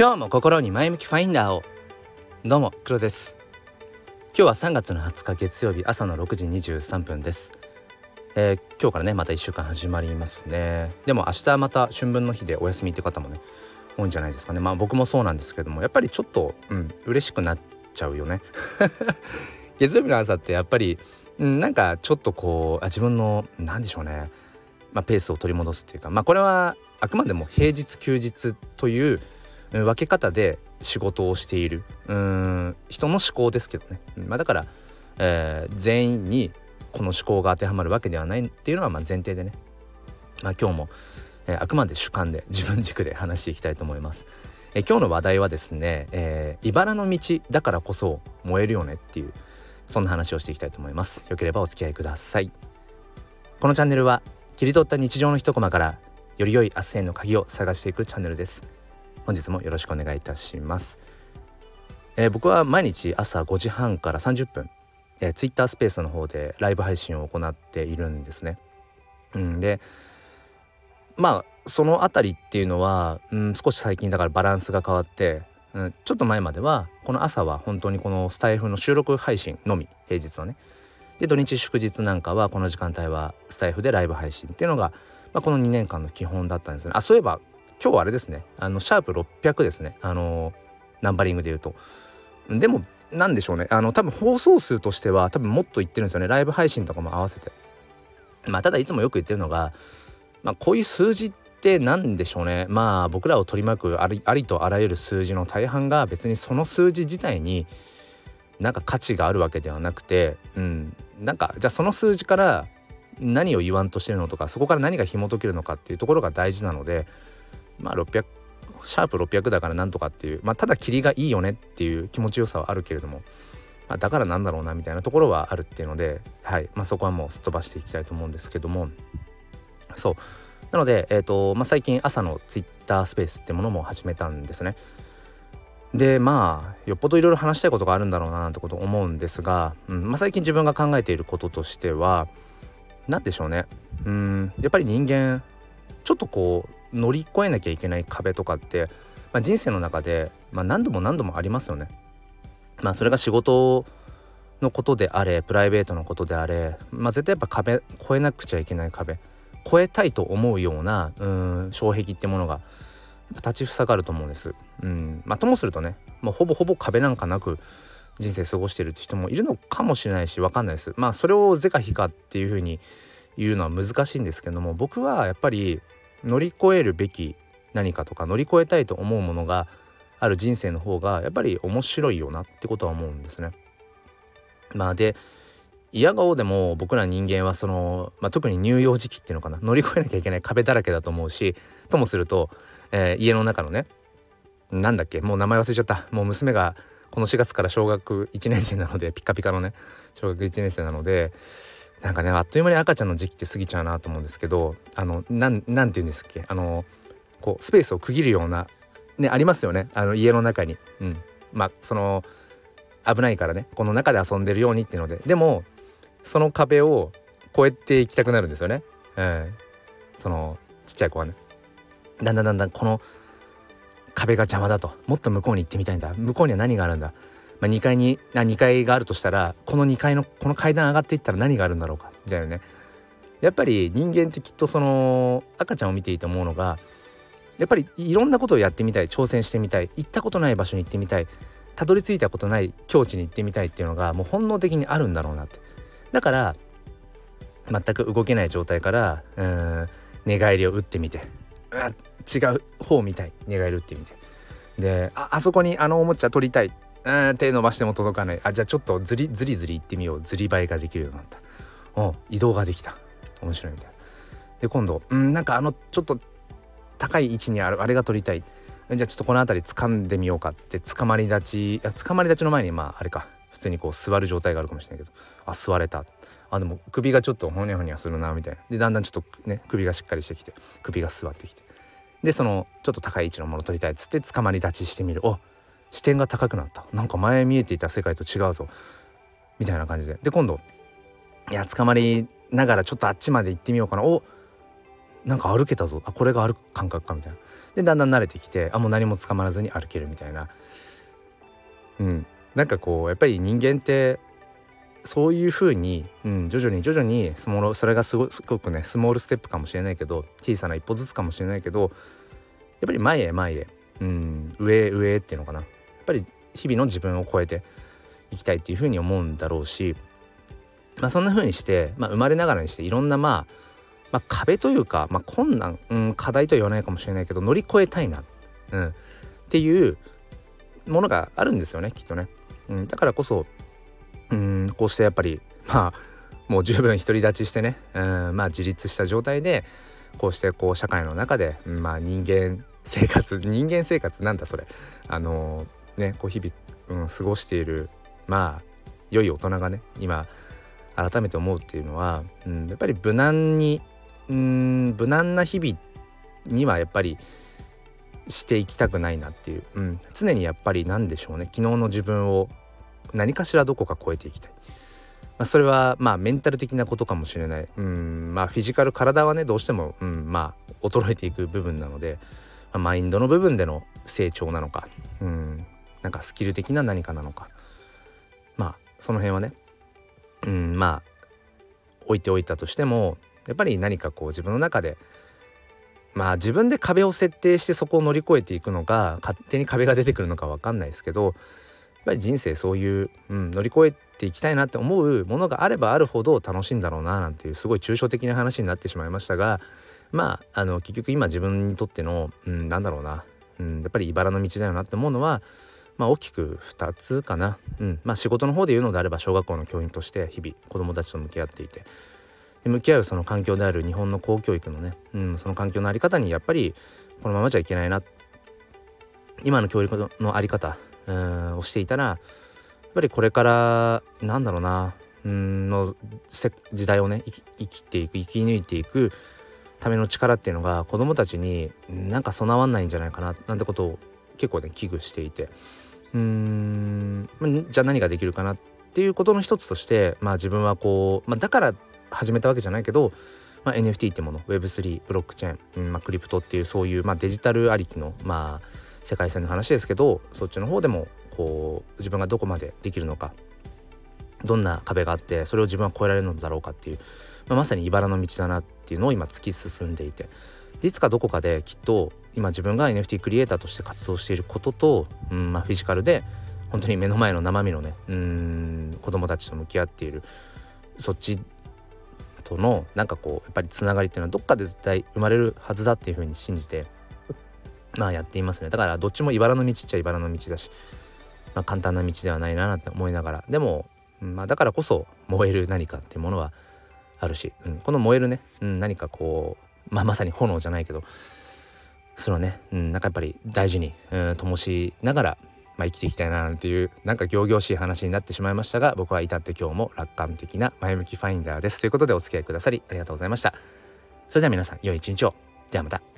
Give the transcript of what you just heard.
今日も心に前向きファインダーを。どうも黒です。今日は3月の20日月曜日朝の6時23分です、えー、今日からねまた1週間始まりますね。でも明日また春分の日でお休みって方もね多いんじゃないですかね。まあ僕もそうなんですけどもやっぱりちょっとうん嬉しくなっちゃうよね。月曜日の朝ってやっぱり、うん、なんかちょっとこうあ自分の何でしょうね。まあ、ペースを取り戻すっていうかまあこれはあくまでも平日休日という分け方で仕事をしているうん人の思考ですけどね、まあ、だから、えー、全員にこの思考が当てはまるわけではないっていうのはま前提でね、まあ、今日も、えー、あくまで主観で自分軸で話していきたいと思います。え、今日の話題はですね、えー、茨の道だからこそ燃えるよねっていうそんな話をしていきたいと思います。よければお付き合いください。このチャンネルは切り取った日常の一コマからより良い明日への鍵を探していくチャンネルです。本日もよろしくお願いいたします、えー、僕は毎日朝5時半から30分、えー、Twitter スペースの方でライブ配信を行っているんですね。うん、でまあその辺りっていうのは、うん、少し最近だからバランスが変わって、うん、ちょっと前まではこの朝は本当にこのスタイフの収録配信のみ平日はね。で土日祝日なんかはこの時間帯はスタイフでライブ配信っていうのが、まあ、この2年間の基本だったんですね。あそういえば今日はあれですね。あのシャープ600ですね。あのナンバリングで言うと。でも何でしょうね。あの多分放送数としては多分もっと言ってるんですよね。ライブ配信とかも合わせて。まあただいつもよく言ってるのがまあこういう数字って何でしょうね。まあ僕らを取り巻くありありとあらゆる数字の大半が別にその数字自体になんか価値があるわけではなくてうん。なんかじゃあその数字から何を言わんとしてるのとかそこから何が紐解けるのかっていうところが大事なのでまあ600シャープ600だからなんとかっていうまあただ霧がいいよねっていう気持ちよさはあるけれども、まあ、だからなんだろうなみたいなところはあるっていうのではい。まあそこはもうすっ飛ばしていきたいと思うんですけども。そう。なので、えーとまあ、最近朝のツイッタースペースってものも始めたんですね。でまあよっぽどいろいろ話したいことがあるんだろうななんてこと思うんですが、うん。まあ、最近自分が考えていることとしては何でしょうね。うん。やっぱり人間ちょっとこう乗り越えなきゃいけない壁とかって、まあ、人生の中で、まあ、何度も何度もありますよね。まあそれが仕事のことであれプライベートのことであれ、まあ、絶対やっぱ壁越えなくちゃいけない壁越えたいと思うようなうん障壁ってものが立ちふさがると思うんです。うんまあ、ともするとね、まあ、ほぼほぼ壁なんかなく人生過ごしてるって人もいるのかもしれないし分かんないです。まあそれを是か非かっていうふうに言うのは難しいんですけども僕はやっぱり乗り越えるべき何かとか乗り越えたいと思うものがある人生の方がやっぱり面白いよなってことは思うんですね。まあで嫌顔でも僕ら人間はその、まあ、特に乳幼児期っていうのかな乗り越えなきゃいけない壁だらけだと思うしともすると、えー、家の中のねなんだっけもう名前忘れちゃったもう娘がこの4月から小学1年生なのでピカピカのね小学1年生なのでなんかねあっという間に赤ちゃんの時期って過ぎちゃうなと思うんですけどあのなんなんて言うんですっけ？あのこうスペースを区切るようなねありますよね。あの家の中に。うん、まあその危ないからね。この中で遊んでるようにっていうので。でもその壁を越えていきたくなるんですよね。うん、そのちっちゃい子はね。だんだんだんだんこの壁が邪魔だと。もっと向こうに行ってみたいんだ。向こうには何があるんだ。まあ、2階にあ2階があるとしたらこの2階のこの階段上がっていったら何があるんだろうかみたいなね。やっぱり人間ってきっとその赤ちゃんを見ていて思うのがやっぱりいろんなことをやってみたい挑戦してみたい行ったことない場所に行ってみたいたどり着いたことない境地に行ってみたいっていうのがもう本能的にあるんだろうなって。だから全く動けない状態からうん寝返りを打ってみて違う方みたい。寝返り打ってみて。でああそこにあのおもちゃ取りたい。うん手伸ばしても届かない。あじゃあちょっとずりずりずり行ってみよう。ずり映えができるようになった。お移動ができた。面白いみたい。なで今度うんなんかあのちょっと高い位置にあるあれが撮りたい。じゃあちょっとこの辺り掴んでみようかって。捕まり立ちあ捕まり立ちの前にまああれか。普通にこう座る状態があるかもしれないけど。あ座れた。あでも首がちょっとほにゃほにゃするなみたいな。でだんだんちょっとね首がしっかりしてきて首が座ってきて。でそのちょっと高い位置のもの取りたいっつって捕まり立ちしてみる。お視点が高くなった。なんか前見えていた世界と違うぞ。みたいな感じで。で今度いや捕まりながらちょっとあっちまで行ってみようかな。おなんか歩けたぞ。あこれが歩く感覚かみたいな。でだんだん慣れてきてあもう何もつかまらずに歩けるみたいな。うん。なんかこうやっぱり人間ってそういうふうに、うん、徐々に徐々にスモールそれがすごくねスモールステップかもしれないけど小さな一歩ずつかもしれないけどやっぱり前へ前へ、うん、上へ上へっていうのかな。ぱり日々の自分を超えていきたいっていうふうに思うんだろうし、まあ、そんなふうにして、まあ、生まれながらにしていろんなまあまあ、壁というか、まあ、困難、うん、課題とは言わないかもしれないけど乗り越えたいな、うん、っていうものがあるんですよねきっとね。うん、だからこそうんこうしてやっぱりまあもう十分独り立ちしてね、うん、まあ自立した状態でこうしてこう社会の中で、まあ人間生活人間生活なんだそれあのー、ねこう日々、うん、過ごしているまあ良い大人がね今改めて思うっていうのは、うん、やっぱり無難にうん無難な日々にはやっぱりしていきたくないなっていう、うん、常にやっぱり何でしょうね。昨日の自分を何かしらどこか超えていきたい、まあ、それはまあメンタル的なことかもしれない。うんまあフィジカル体はねどうしても、うん、まあ衰えていく部分なので、まあ、マインドの部分での成長なのか。うん。なんかスキル的な何かなのか。まあその辺はね。うんまあ置いておいたとしてもやっぱり何かこう自分の中でまあ自分で壁を設定してそこを乗り越えていくのか勝手に壁が出てくるのか分かんないですけどやっぱり人生そういう、うん、乗り越えていきたいなって思うものがあればあるほど楽しいんだろうななんていうすごい抽象的な話になってしまいましたがまああの結局今自分にとっての、うん、なんだろうな、うん、やっぱり茨の道だよなって思うのはまあ大きく2つかな、うん、まあ仕事の方で言うのであれば小学校の教員として日々子どもたちと向き合っていて。で向き合うその環境である日本の公教育のね、うん、その環境の在り方にやっぱりこのままじゃいけないな。今の教育の在り方、うん、をしていたらやっぱりこれからなんだろうなうんの時代をね生きていく生き抜いていくための力っていうのが子どもたちになんか備わんないんじゃないかななんてことを結構ね危惧していて。うーん。じゃあ何ができるかなっていうことの一つとしてまあ自分はこう、まあ、だから始めたわけじゃないけど、まあ、NFT ってもの Web3 ブロックチェーン、うんまあ、クリプトっていうそういう、まあ、デジタルありきの、まあ、世界線の話ですけどそっちの方でもこう自分がどこまでできるのかどんな壁があってそれを自分は超えられるのだろうかっていう、まあ、まさに茨の道だなっていうのを今突き進んでいていつかどこかできっと今自分が NFT クリエイターとして活動していることと、うんまあ、フィジカルで本当に目の前の生身のねうん子供たちと向き合っているそっちとのなんかこうやっぱりつながりっていうのはどっかで絶対生まれるはずだっていうふうに信じてまあやっていますね。だからどっちも茨の道っちゃ茨の道だし、まあ、簡単な道ではないなって思いながらでも、まあ、だからこそ燃える何かっていうものはあるし、うん、この燃えるね、うん、何かこう、まあ、まさに炎じゃないけどそれをね、うん、なんかやっぱり大事に、うん、灯しながらまあ、生きていきたいななんていうなんか仰々しい話になってしまいましたが僕は至って今日も楽観的な前向きファインダーです。ということでお付き合いくださりありがとうございました。それでは皆さん良い一日を。ではまた。